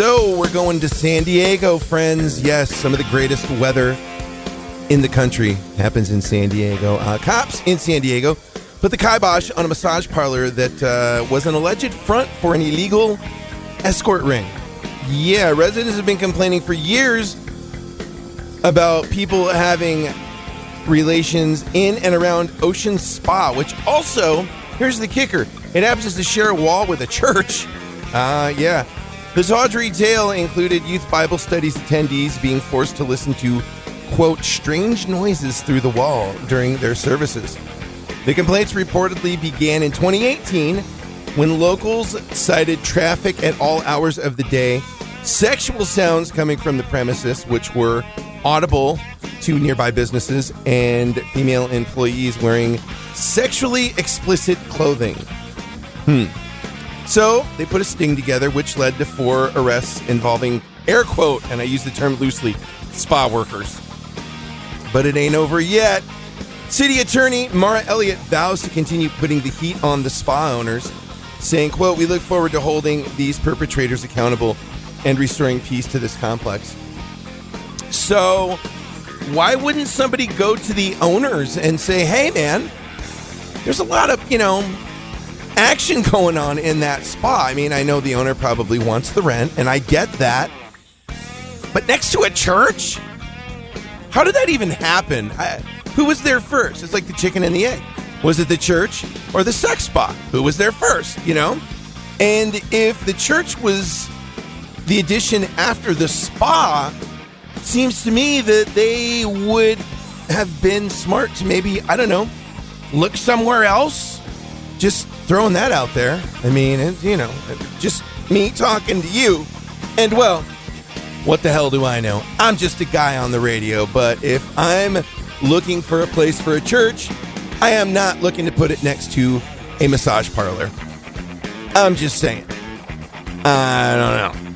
So we're going to San Diego, friends. Yes, some of the greatest weather in the country happens in San Diego. Uh, cops in San Diego put the kibosh on a massage parlor that uh, was an alleged front for an illegal escort ring. Yeah, residents have been complaining for years about people having relations in and around Ocean Spa, which also, here's the kicker it happens to share a wall with a church. Uh, yeah. The tawdry tale included youth Bible studies attendees being forced to listen to, quote, strange noises through the wall during their services. The complaints reportedly began in 2018 when locals cited traffic at all hours of the day, sexual sounds coming from the premises, which were audible to nearby businesses, and female employees wearing sexually explicit clothing. Hmm. So they put a sting together, which led to four arrests involving air quote, and I use the term loosely, spa workers. But it ain't over yet. City Attorney Mara Elliott vows to continue putting the heat on the spa owners, saying, quote, we look forward to holding these perpetrators accountable and restoring peace to this complex. So why wouldn't somebody go to the owners and say, hey, man, there's a lot of, you know, action going on in that spa. I mean, I know the owner probably wants the rent, and I get that. But next to a church? How did that even happen? I, who was there first? It's like the chicken and the egg. Was it the church or the sex spa? Who was there first, you know? And if the church was the addition after the spa, seems to me that they would have been smart to maybe, I don't know, look somewhere else. Just throwing that out there. I mean, it, you know, just me talking to you. And well, what the hell do I know? I'm just a guy on the radio, but if I'm looking for a place for a church, I am not looking to put it next to a massage parlor. I'm just saying. I don't know.